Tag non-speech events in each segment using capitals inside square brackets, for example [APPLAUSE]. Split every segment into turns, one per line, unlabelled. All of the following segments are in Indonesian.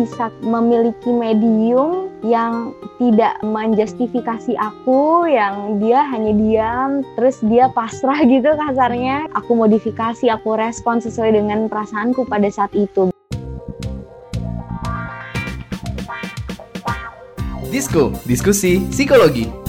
bisa memiliki medium yang tidak menjustifikasi aku, yang dia hanya diam, terus dia pasrah gitu kasarnya. Aku modifikasi, aku respon sesuai dengan perasaanku pada saat itu.
Disko, diskusi psikologi.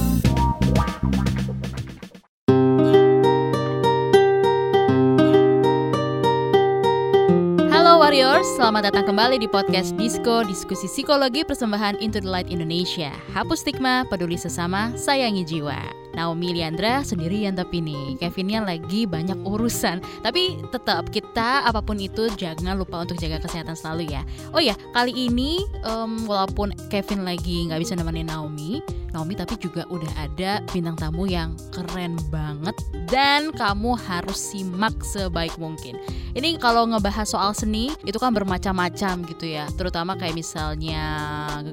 Warriors, selamat datang kembali di podcast Disko, diskusi psikologi persembahan Into the Light Indonesia. Hapus stigma, peduli sesama, sayangi jiwa. Naomi Liandra sendirian tapi nih Kevinnya lagi banyak urusan. Tapi tetap kita apa pun itu jangan lupa untuk jaga kesehatan selalu ya. Oh ya kali ini um, walaupun Kevin lagi nggak bisa nemenin Naomi Naomi tapi juga udah ada bintang tamu yang keren banget dan kamu harus simak sebaik mungkin. Ini kalau ngebahas soal seni itu kan bermacam-macam gitu ya. Terutama kayak misalnya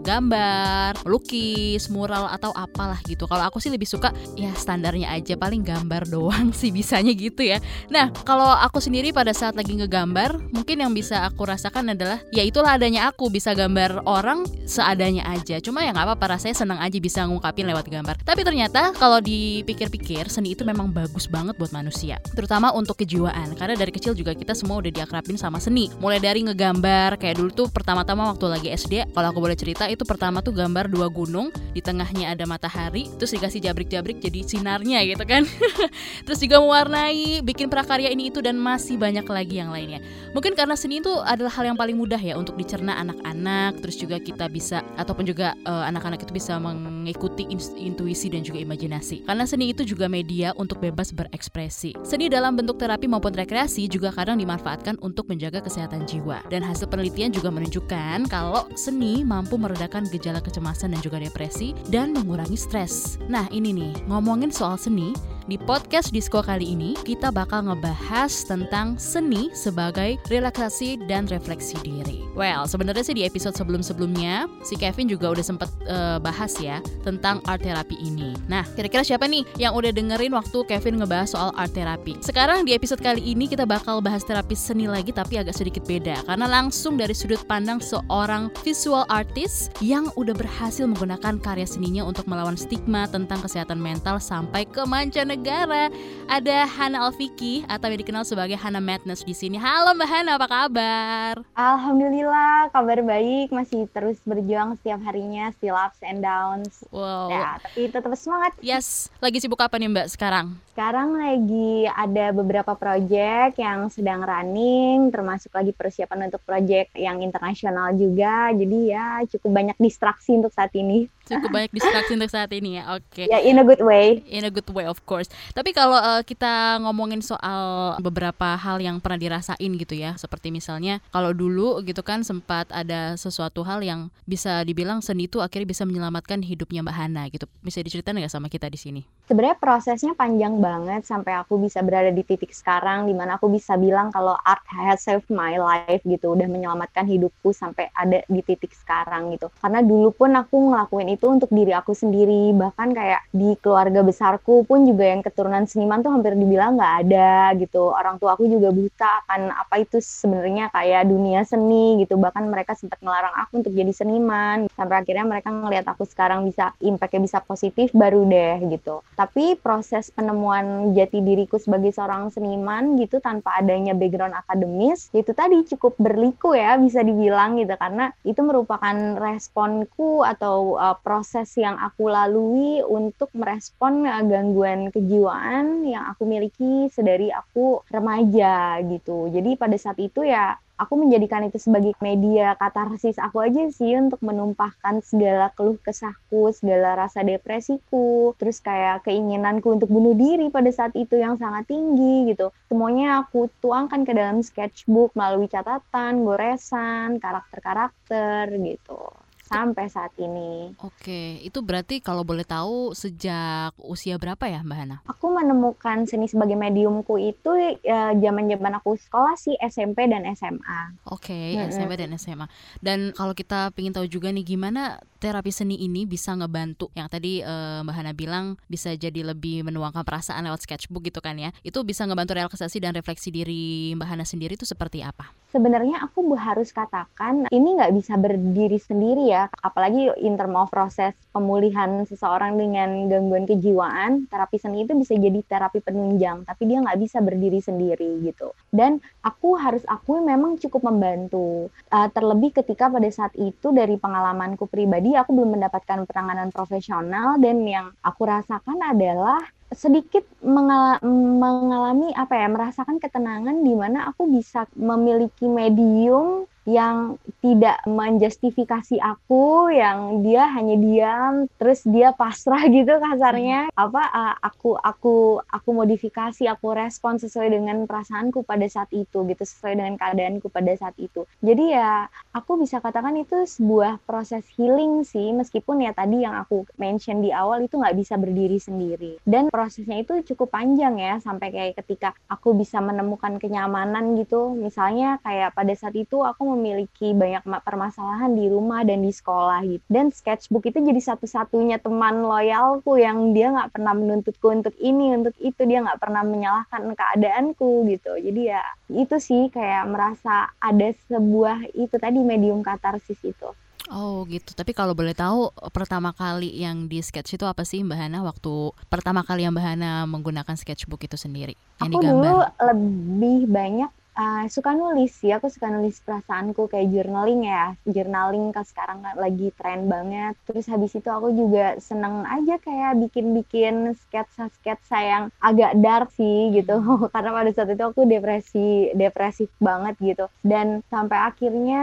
gambar, lukis, mural atau apalah gitu. Kalau aku sih lebih suka ya standarnya aja paling gambar doang sih bisanya gitu ya. Nah kalau aku sendiri pada saat lagi ngegambar mungkin yang bisa aku rasakan adalah ya itulah adanya aku bisa gambar orang seadanya aja. Cuma ya nggak apa-apa rasanya senang aja bisa ngungkapin lewat gambar. Tapi ternyata kalau dipikir-pikir seni itu memang bagus banget buat manusia. Terutama untuk kejiwaan karena dari kecil juga kita semua udah diakrabin sama seni. Mulai dari ngegambar kayak dulu tuh pertama-tama waktu lagi SD kalau aku boleh cerita itu pertama tuh gambar dua gunung di tengahnya ada matahari terus dikasih jabrik-jabrik jadi sinarnya gitu kan. [LAUGHS] Terus juga mewarnai bikin prakarya ini itu dan masih banyak lagi yang lainnya. Mungkin karena seni itu adalah hal yang paling mudah ya untuk dicerna anak-anak terus juga kita bisa ataupun juga uh, anak-anak itu bisa mengikuti intuisi dan juga imajinasi. Karena seni itu juga media untuk bebas berekspresi. Seni dalam bentuk terapi maupun rekreasi juga kadang dimanfaatkan untuk menjaga kesehatan jiwa. Dan hasil penelitian juga menunjukkan kalau seni mampu meredakan gejala kecemasan dan juga depresi dan mengurangi stres. Nah ini nih ngomongin soal seni, di podcast Disco kali ini, kita bakal ngebahas tentang seni sebagai relaksasi dan refleksi diri. Well, sebenarnya sih di episode sebelum-sebelumnya, si Kevin juga udah sempet uh, bahas ya tentang art therapy ini. Nah, kira-kira siapa nih yang udah dengerin waktu Kevin ngebahas soal art therapy? Sekarang di episode kali ini kita bakal bahas terapi seni lagi tapi agak sedikit beda karena langsung dari sudut pandang seorang visual artist yang udah berhasil menggunakan karya seninya untuk melawan stigma tentang kesehatan mental sampai ke mancanegara negara. Ada Hana Alfiki atau yang dikenal sebagai Hana Madness di sini. Halo Mbak Hana, apa kabar?
Alhamdulillah, kabar baik. Masih terus berjuang setiap harinya, still ups and downs.
Wow.
Ya, tapi tetap semangat.
Yes. Lagi sibuk apa nih Mbak sekarang?
Sekarang lagi ada beberapa proyek yang sedang running, termasuk lagi persiapan untuk proyek yang internasional juga. Jadi ya cukup banyak distraksi untuk saat ini
cukup banyak distraksi untuk saat ini ya. Oke. Okay.
Ya, yeah, in a good way.
In a good way of course. Tapi kalau uh, kita ngomongin soal beberapa hal yang pernah dirasain gitu ya, seperti misalnya kalau dulu gitu kan sempat ada sesuatu hal yang bisa dibilang seni itu akhirnya bisa menyelamatkan hidupnya Mbak Hana gitu. Bisa diceritain nggak sama kita di sini?
Sebenarnya prosesnya panjang banget sampai aku bisa berada di titik sekarang di mana aku bisa bilang kalau art has saved my life gitu, udah menyelamatkan hidupku sampai ada di titik sekarang gitu. Karena dulu pun aku ngelakuin itu untuk diri aku sendiri. Bahkan kayak di keluarga besarku pun juga yang keturunan seniman tuh hampir dibilang nggak ada gitu. Orang tua aku juga buta akan apa itu sebenarnya kayak dunia seni gitu. Bahkan mereka sempat ngelarang aku untuk jadi seniman. Sampai akhirnya mereka ngelihat aku sekarang bisa impactnya bisa positif baru deh gitu. Tapi proses penemuan jati diriku sebagai seorang seniman gitu tanpa adanya background akademis itu tadi cukup berliku ya bisa dibilang gitu. Karena itu merupakan responku atau uh, proses yang aku lalui untuk merespon uh, gangguan kejiwaan yang aku miliki sedari aku remaja gitu. Jadi pada saat itu ya aku menjadikan itu sebagai media katarsis aku aja sih untuk menumpahkan segala keluh kesahku, segala rasa depresiku, terus kayak keinginanku untuk bunuh diri pada saat itu yang sangat tinggi gitu. Semuanya aku tuangkan ke dalam sketchbook melalui catatan, goresan, karakter-karakter gitu sampai saat ini.
Oke, itu berarti kalau boleh tahu sejak usia berapa ya Mbak Hana?
Aku menemukan seni sebagai mediumku itu ya, zaman-zaman aku sekolah sih SMP dan SMA.
Oke, mm -hmm. SMP dan SMA. Dan kalau kita ingin tahu juga nih gimana terapi seni ini bisa ngebantu yang tadi uh, Mbak Hana bilang bisa jadi lebih menuangkan perasaan lewat sketchbook gitu kan ya. Itu bisa ngebantu relaksasi dan refleksi diri Mbak Hana sendiri itu seperti apa?
Sebenarnya aku harus katakan ini nggak bisa berdiri sendiri ya, apalagi in term of proses pemulihan seseorang dengan gangguan kejiwaan, terapi seni itu bisa jadi terapi penunjang, tapi dia nggak bisa berdiri sendiri gitu. Dan aku harus akui memang cukup membantu, uh, terlebih ketika pada saat itu dari pengalamanku pribadi aku belum mendapatkan penanganan profesional dan yang aku rasakan adalah sedikit mengal mengalami apa ya merasakan ketenangan di mana aku bisa memiliki medium yang tidak menjustifikasi aku yang dia hanya diam terus dia pasrah [LAUGHS] gitu kasarnya. Apa aku aku aku modifikasi aku respon sesuai dengan perasaanku pada saat itu gitu sesuai dengan keadaanku pada saat itu. Jadi ya aku bisa katakan itu sebuah proses healing sih meskipun ya tadi yang aku mention di awal itu nggak bisa berdiri sendiri. Dan prosesnya itu cukup panjang ya sampai kayak ketika aku bisa menemukan kenyamanan gitu. Misalnya kayak pada saat itu aku memiliki banyak permasalahan di rumah dan di sekolah gitu. Dan sketchbook itu jadi satu-satunya teman loyalku yang dia nggak pernah menuntutku untuk ini, untuk itu. Dia nggak pernah menyalahkan keadaanku gitu. Jadi ya itu sih kayak merasa ada sebuah itu tadi medium katarsis itu.
Oh gitu. Tapi kalau boleh tahu pertama kali yang di sketch itu apa sih Mbak Hana waktu pertama kali yang Mbak Hana menggunakan sketchbook itu sendiri?
Yang Aku digambar? dulu lebih banyak uh, suka nulis sih aku suka nulis perasaanku kayak journaling ya. Journaling kan sekarang lagi tren banget. Terus habis itu aku juga seneng aja kayak bikin-bikin sketsa-sketsa yang agak dark sih gitu. Hmm. [LAUGHS] karena pada saat itu aku depresi depresif banget gitu. Dan sampai akhirnya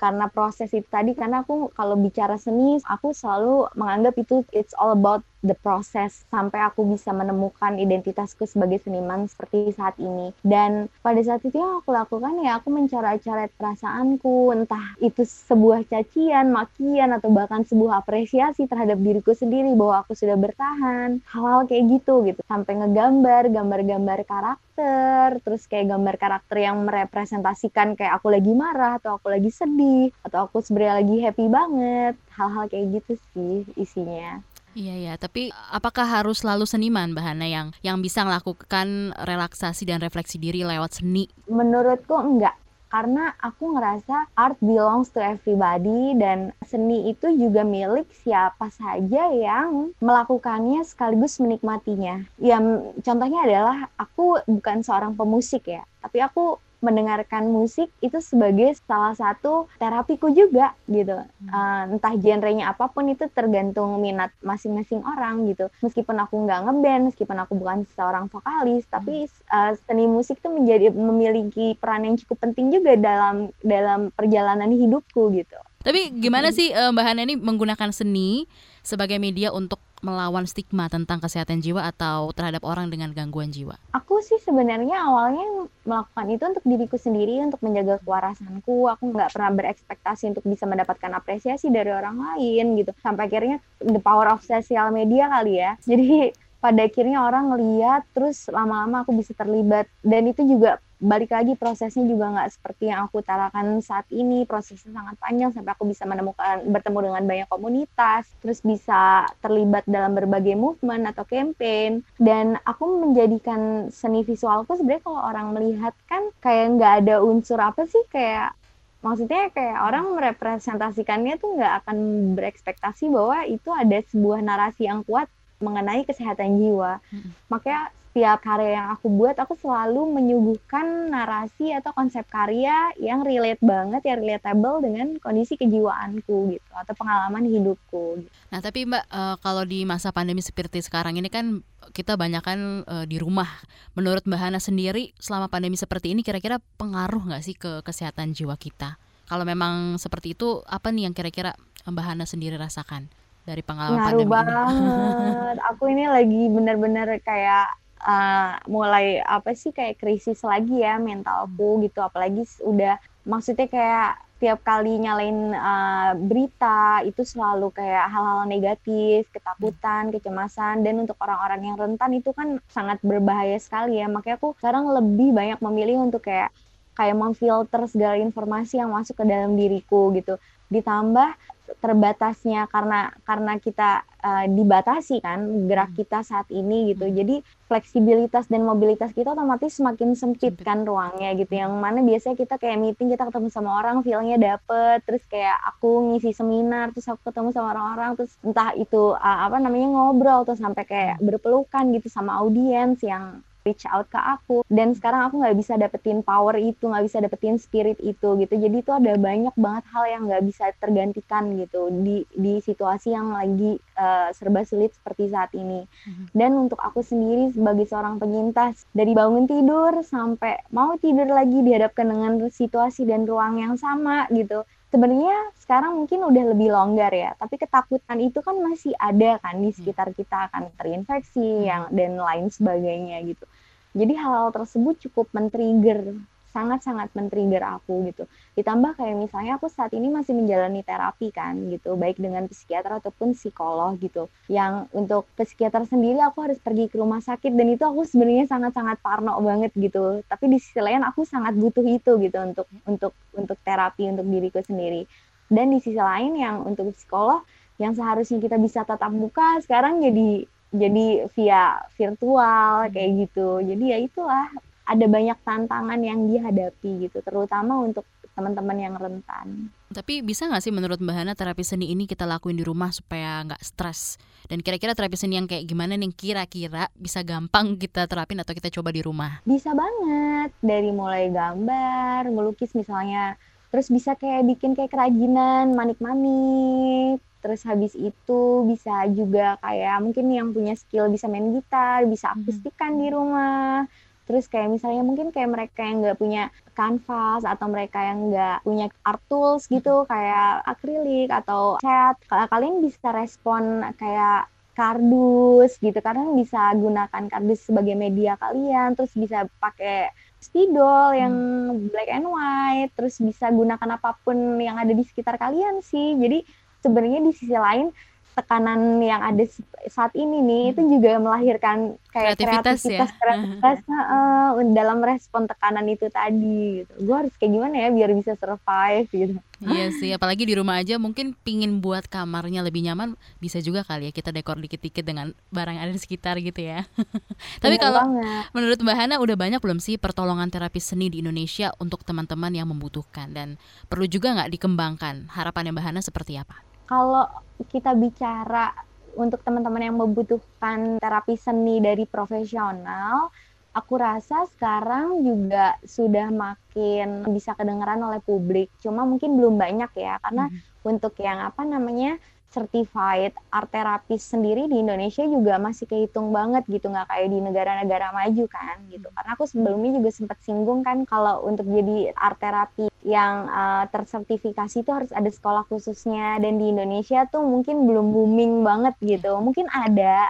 karena proses itu tadi karena aku kalau bicara seni aku selalu menganggap itu it's all about the process sampai aku bisa menemukan identitasku sebagai seniman seperti saat ini. Dan pada saat itu yang aku lakukan ya aku mencoret-coret perasaanku. Entah itu sebuah cacian, makian atau bahkan sebuah apresiasi terhadap diriku sendiri bahwa aku sudah bertahan. Hal-hal kayak gitu gitu. Sampai ngegambar gambar-gambar karakter terus kayak gambar karakter yang merepresentasikan kayak aku lagi marah atau aku lagi sedih atau aku sebenarnya lagi happy banget. Hal-hal kayak gitu sih isinya
Iya ya, tapi apakah harus selalu seniman Mbak Hana yang yang bisa melakukan relaksasi dan refleksi diri lewat seni?
Menurutku enggak. Karena aku ngerasa art belongs to everybody dan seni itu juga milik siapa saja yang melakukannya sekaligus menikmatinya. Ya contohnya adalah aku bukan seorang pemusik ya, tapi aku mendengarkan musik itu sebagai salah satu terapiku juga gitu. Uh, entah genrenya apa pun itu tergantung minat masing-masing orang gitu. Meskipun aku nggak ngeband, meskipun aku bukan seorang vokalis, tapi uh, seni musik itu menjadi memiliki peran yang cukup penting juga dalam dalam perjalanan hidupku gitu.
Tapi gimana sih uh, Mbak Hana ini menggunakan seni sebagai media untuk melawan stigma tentang kesehatan jiwa atau terhadap orang dengan gangguan jiwa?
Aku sih sebenarnya awalnya melakukan itu untuk diriku sendiri, untuk menjaga kewarasanku. Aku nggak pernah berekspektasi untuk bisa mendapatkan apresiasi dari orang lain gitu. Sampai akhirnya the power of social media kali ya. Jadi pada akhirnya orang ngeliat terus lama-lama aku bisa terlibat. Dan itu juga balik lagi prosesnya juga nggak seperti yang aku utarakan saat ini. Prosesnya sangat panjang sampai aku bisa menemukan bertemu dengan banyak komunitas terus bisa terlibat dalam berbagai movement atau campaign. Dan aku menjadikan seni visualku sebenarnya kalau orang melihat kan kayak nggak ada unsur apa sih kayak maksudnya kayak orang merepresentasikannya tuh nggak akan berekspektasi bahwa itu ada sebuah narasi yang kuat mengenai kesehatan jiwa. Hmm. Makanya setiap karya yang aku buat aku selalu menyuguhkan narasi atau konsep karya yang relate banget ya relatable dengan kondisi kejiwaanku gitu atau pengalaman hidupku.
Nah tapi mbak uh, kalau di masa pandemi seperti sekarang ini kan kita banyak kan uh, di rumah. Menurut mbak Hana sendiri selama pandemi seperti ini kira-kira pengaruh nggak sih ke kesehatan jiwa kita? Kalau memang seperti itu apa nih yang kira-kira mbak Hana sendiri rasakan? Dari pengalaman Ngaruh pandemi
banget. Ini. [LAUGHS] Aku ini lagi bener-bener kayak uh, mulai apa sih kayak krisis lagi ya mentalku gitu. Apalagi udah maksudnya kayak tiap kali nyalain uh, berita itu selalu kayak hal-hal negatif, ketakutan, kecemasan dan untuk orang-orang yang rentan itu kan sangat berbahaya sekali ya. Makanya aku sekarang lebih banyak memilih untuk kayak kayak memfilter segala informasi yang masuk ke dalam diriku gitu. Ditambah terbatasnya karena karena kita uh, dibatasi kan gerak hmm. kita saat ini gitu. Hmm. Jadi fleksibilitas dan mobilitas kita otomatis semakin sempit kan ruangnya gitu. Yang mana biasanya kita kayak meeting kita ketemu sama orang, feelnya dapet. Terus kayak aku ngisi seminar, terus aku ketemu sama orang-orang, terus entah itu uh, apa namanya ngobrol, terus sampai kayak hmm. berpelukan gitu sama audiens yang reach out ke aku. Dan sekarang aku nggak bisa dapetin power itu nggak bisa dapetin spirit itu gitu. Jadi itu ada banyak banget hal yang nggak bisa tergantikan gitu di di situasi yang lagi uh, serba sulit seperti saat ini. Mm-hmm. dan untuk aku sendiri sebagai seorang penyintas dari bangun tidur sampai mau tidur lagi dihadapkan dengan situasi dan ruang yang sama gitu sebenarnya sekarang mungkin udah lebih longgar ya, tapi ketakutan itu kan masih ada kan di hmm. sekitar kita akan terinfeksi hmm. yang dan lain sebagainya gitu. Jadi hal-hal tersebut cukup men-trigger sangat-sangat men-trigger aku gitu. Ditambah kayak misalnya aku saat ini masih menjalani terapi kan gitu, baik dengan psikiater ataupun psikolog gitu. Yang untuk psikiater sendiri aku harus pergi ke rumah sakit dan itu aku sebenarnya sangat-sangat parno banget gitu. Tapi di sisi lain aku sangat butuh itu gitu untuk untuk untuk terapi untuk diriku sendiri. Dan di sisi lain yang untuk psikolog yang seharusnya kita bisa tatap muka sekarang jadi jadi via virtual kayak gitu. Jadi ya itulah ada banyak tantangan yang dihadapi gitu, terutama untuk teman-teman yang rentan.
Tapi bisa nggak sih menurut Mbak Hana terapi seni ini kita lakuin di rumah supaya nggak stres? Dan kira-kira terapi seni yang kayak gimana nih kira-kira bisa gampang kita terapin atau kita coba di rumah?
Bisa banget, dari mulai gambar, melukis misalnya, terus bisa kayak bikin kayak kerajinan, manik-manik, terus habis itu bisa juga kayak mungkin yang punya skill bisa main gitar, bisa hmm. akustikan di rumah, terus kayak misalnya mungkin kayak mereka yang nggak punya kanvas atau mereka yang nggak punya art tools gitu kayak akrilik atau cat kalian bisa respon kayak kardus gitu. Karena bisa gunakan kardus sebagai media kalian terus bisa pakai spidol yang hmm. black and white terus bisa gunakan apa pun yang ada di sekitar kalian sih. Jadi sebenarnya di sisi lain tekanan yang ada saat ini nih hmm. itu juga melahirkan kayak kreativitas, kreativitas ya kreativitas uh, dalam respon tekanan itu tadi gitu. gue harus kayak gimana ya biar bisa survive gitu.
Iya sih apalagi di rumah aja mungkin pingin buat kamarnya lebih nyaman bisa juga kali ya kita dekor dikit-dikit dengan barang yang ada di sekitar gitu ya. [LAUGHS] Tapi kalau banget. menurut mbak Hana udah banyak belum sih pertolongan terapi seni di Indonesia untuk teman-teman yang membutuhkan? Dan perlu juga nggak dikembangkan? Harapannya mbak Hana seperti apa
kalau kita bicara untuk teman-teman yang membutuhkan terapi seni dari profesional, aku rasa sekarang juga sudah makin bisa kedengeran oleh publik. Cuma mungkin belum banyak ya, karena hmm. untuk yang apa namanya certified art therapist sendiri di Indonesia juga masih kehitung banget gitu nggak kayak di negara-negara maju kan gitu. Karena aku sebelumnya juga sempat singgung kan kalau untuk jadi art therapy yang uh, tersertifikasi itu harus ada sekolah khususnya. Dan di Indonesia tuh mungkin belum booming banget gitu. Mungkin ada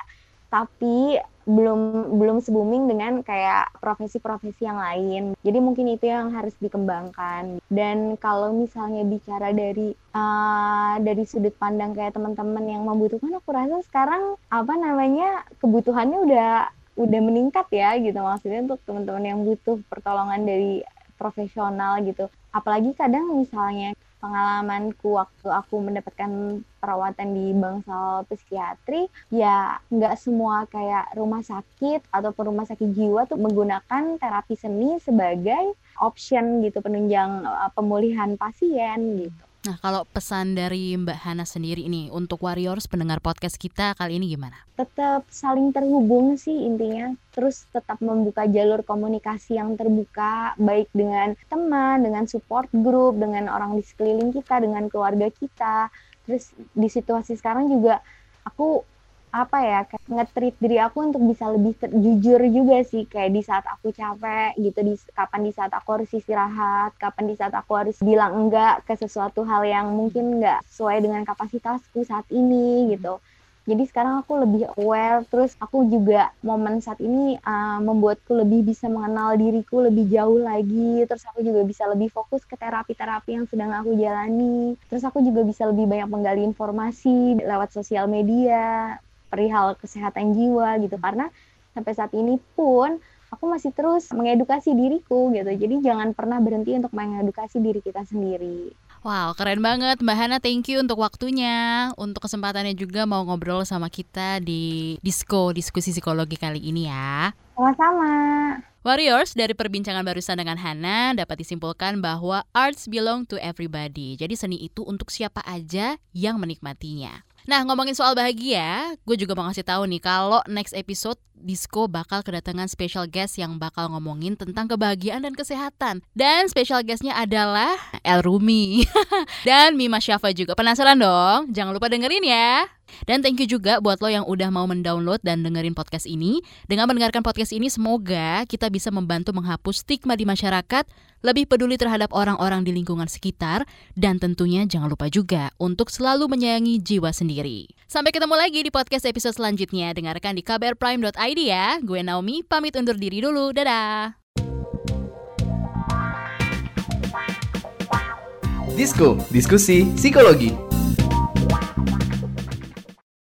tapi belum belum se-booming dengan kayak profesi-profesi yang lain. Jadi mungkin itu yang harus dikembangkan. Dan kalau misalnya bicara dari uh, dari sudut pandang kayak teman-teman yang membutuhkan, aku rasa sekarang apa namanya kebutuhannya udah udah meningkat ya gitu maksudnya untuk teman-teman yang butuh pertolongan dari profesional gitu. Apalagi kadang misalnya pengalamanku waktu aku mendapatkan perawatan di bangsal psikiatri ya nggak semua kayak rumah sakit ataupun rumah sakit jiwa tuh menggunakan terapi seni sebagai option gitu penunjang uh, pemulihan pasien gitu.
Nah, kalau pesan dari Mbak Hana sendiri ini untuk Warriors pendengar podcast kita kali ini gimana?
Tetap saling terhubung sih intinya. Terus tetap membuka jalur komunikasi yang terbuka baik dengan teman, dengan support group, dengan orang di sekeliling kita, dengan keluarga kita. Terus di situasi sekarang juga aku apa ya kayak nge-treat diri aku untuk bisa lebih jujur juga sih. Kayak di saat aku capek gitu di kapan di saat aku harus istirahat kapan di saat aku harus bilang enggak ke sesuatu hal yang mungkin enggak sesuai dengan kapasitasku saat ini gitu. Jadi sekarang aku lebih aware terus aku juga momen saat ini uh, membuatku lebih bisa mengenal diriku lebih jauh lagi. Terus aku juga bisa lebih fokus ke terapi-terapi yang sedang aku jalani. Terus aku juga bisa lebih banyak menggali informasi lewat sosial media perihal kesehatan jiwa gitu karena sampai saat ini pun aku masih terus mengedukasi diriku gitu jadi jangan pernah berhenti untuk mengedukasi diri kita sendiri
Wow, keren banget Mbak Hana. Thank you untuk waktunya, untuk kesempatannya juga mau ngobrol sama kita di Disko Diskusi Psikologi kali ini ya.
Sama-sama.
Warriors, dari perbincangan barusan dengan Hana dapat disimpulkan bahwa arts belong to everybody. Jadi seni itu untuk siapa aja yang menikmatinya. Nah, ngomongin soal bahagia, gue juga mau ngasih tahu nih kalau next episode Disco bakal kedatangan special guest yang bakal ngomongin tentang kebahagiaan dan kesehatan. Dan special guestnya adalah El Rumi [LAUGHS] dan Mima Syafa juga. Penasaran dong? Jangan lupa dengerin ya. Dan thank you juga buat lo yang udah mau mendownload dan dengerin podcast ini. Dengan mendengarkan podcast ini, semoga kita bisa membantu menghapus stigma di masyarakat, lebih peduli terhadap orang-orang di lingkungan sekitar, dan tentunya jangan lupa juga untuk selalu menyayangi jiwa sendiri. Sampai ketemu lagi di podcast episode selanjutnya. Dengarkan di kbrprime.id ya. Gue Naomi, pamit undur diri dulu. Dadah!
Disko, diskusi psikologi.